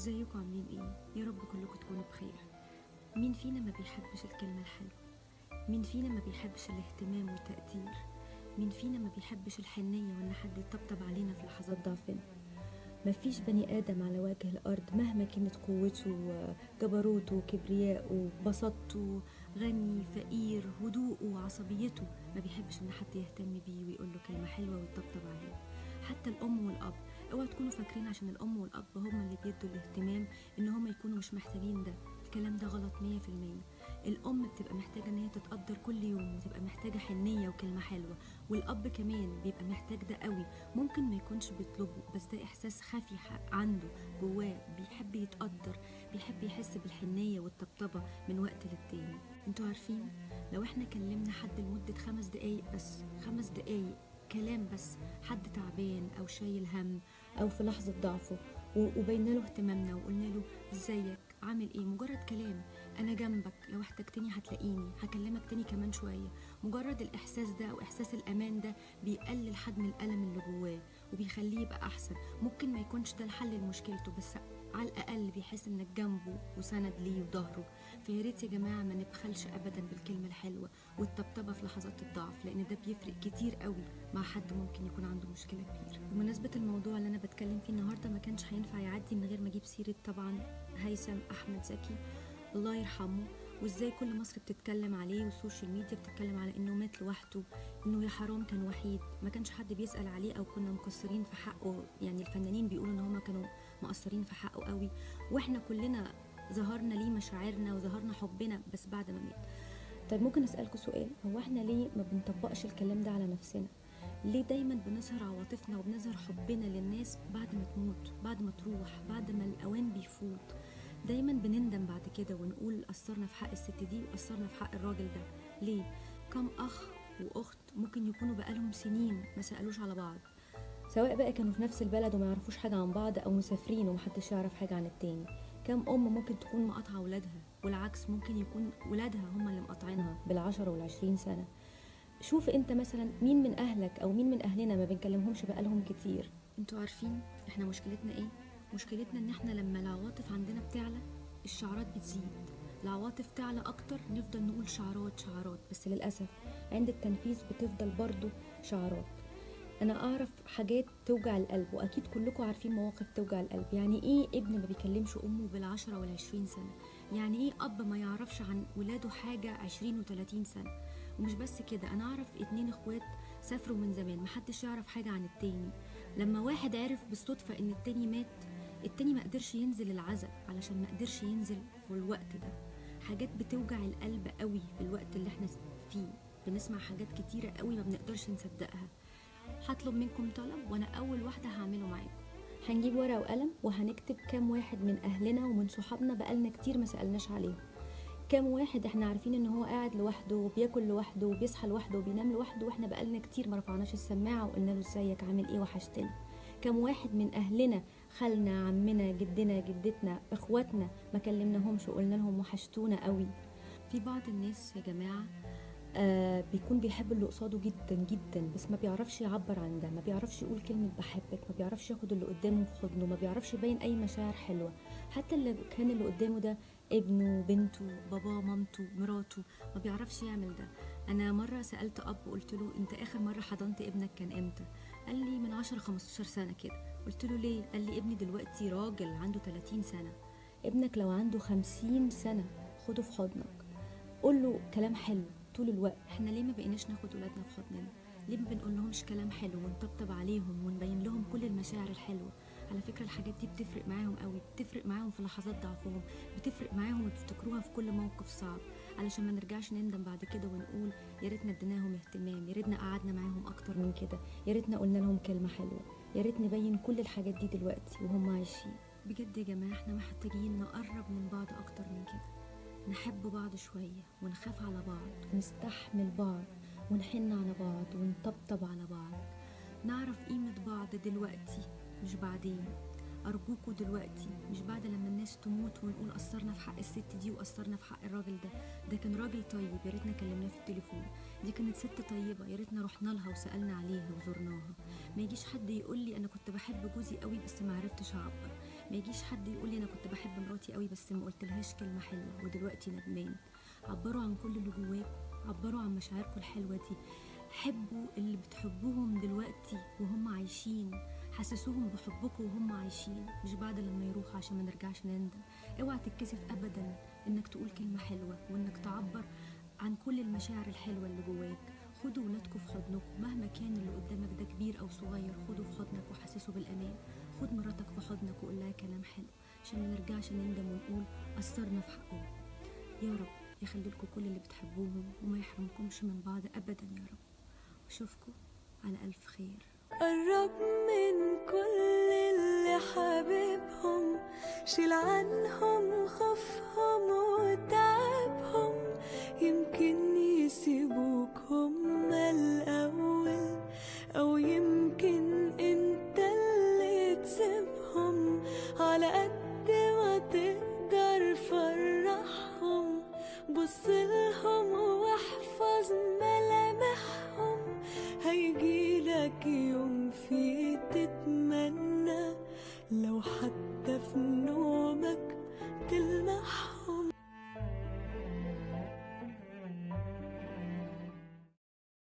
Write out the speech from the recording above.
ازيكم؟ عاملين إيه؟ يا رب كلكم تكونوا بخير. مين فينا ما بيحبش الكلمة الحلوة؟ مين فينا ما بيحبش الاهتمام والتقدير؟ مين فينا ما بيحبش الحنية وان حد يطبطب علينا في لحظات ضعفنا؟ مفيش بني آدم على وجه الأرض مهما كانت قوته وجبروته وكبرياءه بساطته غني فقير هدوءه وعصبيته ما بيحبش إن حد يهتم بيه ويقول له كلمة حلوة ويطبطب عليه. حتى الأم والأب اوعوا تكونوا فاكرين عشان الأم والأب هما اللي بيدوا الاهتمام إن هما يكونوا مش محتاجين ده. الكلام ده غلط مية في المية. الأم بتبقى محتاجة إن هي تتقدر كل يوم وتبقى محتاجة حنية وكلمة حلوة. والأب كمان بيبقى محتاج ده قوي. ممكن ما يكونش بيطلبه بس ده إحساس خفي عنده جواه. بيحب يتقدر بيحب يحس بالحنية والطبطبة من وقت للتاني. أنتوا عارفين؟ لو إحنا كلمنا حد لمدة خمس دقايق بس خمس دقايق كلام بس حد تعبان أو شايل هم أو في لحظة ضعفه. وبينا له اهتمامنا وقلنا له إزيك؟ عامل إيه؟ مجرد كلام. أنا جنبك. لو احتجتني هتلاقيني. هكلمك تاني كمان شوية. مجرد الإحساس ده أو احساس الأمان ده بيقلل حجم الألم اللي جواه وبيخليه يبقى أحسن. ممكن ما يكونش ده الحل لمشكلته بس على الأقل بيحس إنك جنبه وسند ليه وظهره. فيا ريت يا جماعة ما نبخلش ابدا بالكلمة الحلوة والطبطبة في لحظات الضعف لأن ده بيفرق كتير قوي مع حد ممكن يكون عنده مشكلة كبيرة. بمناسبة الموضوع اللي أنا بتكلم فيه النهارده ما كانش هينفع يعدي من غير ما أجيب سيرة طبعا هيثم أحمد زكي. الله يرحمه وإزاي كل مصر بتتكلم عليه وال social media بتتكلم على إنه مات لوحده إنه يا حرام كان وحيد. ما كانش حد بيسأل عليه أو كنا مقصرين في حقه يعني الفنانين بيقولوا إن هما كانوا مقصرين في حقه قوي. وإحنا كلنا ظهرنا ليه مشاعرنا وظهرنا حبنا بس بعد ما مات. طيب ممكن أسألكوا سؤال هو إحنا ليه ما بنطبقش الكلام ده على نفسنا؟ ليه دايما بنظهر عواطفنا وبنظهر حبنا للناس بعد ما تموت بعد ما تروح بعد ما الأوان بيفوت؟ دايما بنندم بعد كده ونقول قصرنا في حق الست دي وقصرنا في حق الراجل ده. ليه؟ كم أخ وأخت ممكن يكونوا بقالهم سنين ما سألوش على بعض. سواء بقى كانوا في نفس البلد وما يعرفوش حاجة عن بعض أو مسافرين ومحدش يعرف حاجة عن التاني. كم أم ممكن تكون مقاطعة ولادها والعكس ممكن يكون ولادها هم اللي مقاطعينها بالعشرة والعشرين سنة. شوف أنت مثلا مين من أهلك أو مين من أهلنا ما بنكلمهمش بقالهم كتير. أنتوا عارفين إحنا مشكلتنا إيه؟ مشكلتنا إن إحنا لما العواطف عندنا بتعلى الشعارات بتزيد. العواطف تعلى أكتر نفضل نقول شعارات شعارات بس للأسف عند التنفيذ بتفضل برضو شعارات أنا أعرف حاجات توجع القلب وأكيد كلكم عارفين مواقف توجع القلب. يعني إيه ابن ما بيكلمش أمه بالعشرة والعشرين سنة؟ يعني إيه أب ما يعرفش عن ولاده حاجة عشرين وتلاتين سنة؟ ومش بس كده أنا أعرف اتنين إخوات سافروا من زمان محدش يعرف حاجة عن التاني. لما واحد عرف بالصدفة إن التاني مات التاني ما قدرش ينزل العزاء علشان ما قدرش ينزل في الوقت ده. حاجات بتوجع القلب قوي في الوقت اللي إحنا فيه. بنسمع حاجات كتيرة قوي ما بنقدرش نصدقها. هطلب منكم طلب وأنا أول واحدة هعمله معاكم. هنجيب ورقة وقلم وهنكتب كام واحد من أهلنا ومن صحابنا بقالنا كتير ما سألناش عليهم. كام واحد إحنا عارفين إن هو قاعد لوحده وبياكل لوحده وبيصحى لوحده وبينام لوحده وإحنا بقالنا كتير ما رفعناش السماعة وقلنا له إزيك عامل إيه؟ وحشتنا. كام واحد من أهلنا خالنا عمنا جدنا جدتنا إخواتنا ما كلمناهمش وقلنا لهم وحشتونا قوي. في بعض الناس يا جماعة آه بيكون بيحب اللي قصاده جدا جدا بس ما بيعرفش يعبر عن ده ما بيعرفش يقول كلمة بحبك ما بيعرفش ياخد اللي قدامه في حضنه ما بيعرفش يبين أي مشاعر حلوة. حتى اللي كان اللي قدامه ده ابنه بنته باباه مامته مراته ما بيعرفش يعمل ده. أنا مرة سألت أب قلت له أنت آخر مرة حضنت ابنك كان إمتى؟ قال لي من 10 15 سنة كده. قلت له ليه؟ قال لي ابني دلوقتي راجل عنده 30 سنة. ابنك لو عنده 50 سنة خده في حضنك. قول له كلام حلو. طول الوقت. إحنا ليه ما بقيناش ناخد ولادنا في حضننا؟ ليه ما بنقول لهمش كلام حلو ونطبطب عليهم ونبين لهم كل المشاعر الحلوة؟ على فكرة الحاجات دي بتفرق معاهم قوي بتفرق معاهم في لحظات ضعفهم بتفرق معاهم وبيفتكروها في كل موقف صعب. علشان ما نرجعش نندم بعد كده ونقول يا ريتنا اديناهم اهتمام يا ريتنا قعدنا معاهم أكتر من كده يا ريتنا قلنا لهم كلمة حلوة. يا ريت نبين كل الحاجات دي دلوقتي وهم عايشين. بجد يا جماعة إحنا محتاجين نقرب من بعض أكتر من كده. نحب بعض شوية ونخاف على بعض. ونستحمل بعض ونحن على بعض ونطبطب على بعض. نعرف قيمة بعض دلوقتي مش بعدين. أرجوكوا دلوقتي مش بعد لما الناس تموت ونقول قصرنا في حق الست دي وقصرنا في حق الراجل ده. ده كان راجل طيب يا ريتنا كلمناه في التليفون. دي كانت ست طيبة يا ريتنا رحنا لها وسألنا عليها وزرناها. ما يجيش حد يقول لي أنا كنت بحب جوزي قوي بس ما عرفتش أعبر. ما يجيش حد يقول لي أنا كنت بحب مراتي قوي بس ما قلتلهاش كلمة حلوة ودلوقتي ندمان. عبروا عن كل اللي جواكم عبروا عن مشاعركم الحلوة دي. حبوا اللي بتحبوهم دلوقتي وهم عايشين. حسسوهم بحبكم وهم عايشين مش بعد لما يروحوا عشان ما نرجعش نندم. اوعى تتكسف ابدا إنك تقول كلمة حلوة وإنك تعبر عن كل المشاعر الحلوة اللي جواك. خدوا ولادكم في حضنكم مهما كان اللي قدامك ده كبير أو صغير خده في حضنك وحسسه بالأمان. خد مراتك في حضنك وقول لها كلام حلو عشان ما نرجعش نندم ونقول قصرنا في حقهم. يا رب يخلي لكم كل اللي بتحبوهم وما يحرمكمش من بعض ابدا يا رب. واشوفكم على ألف خير. قرب من كل اللي حبيبهم شيل عنهم خوفهم. تتمنى لو حتى في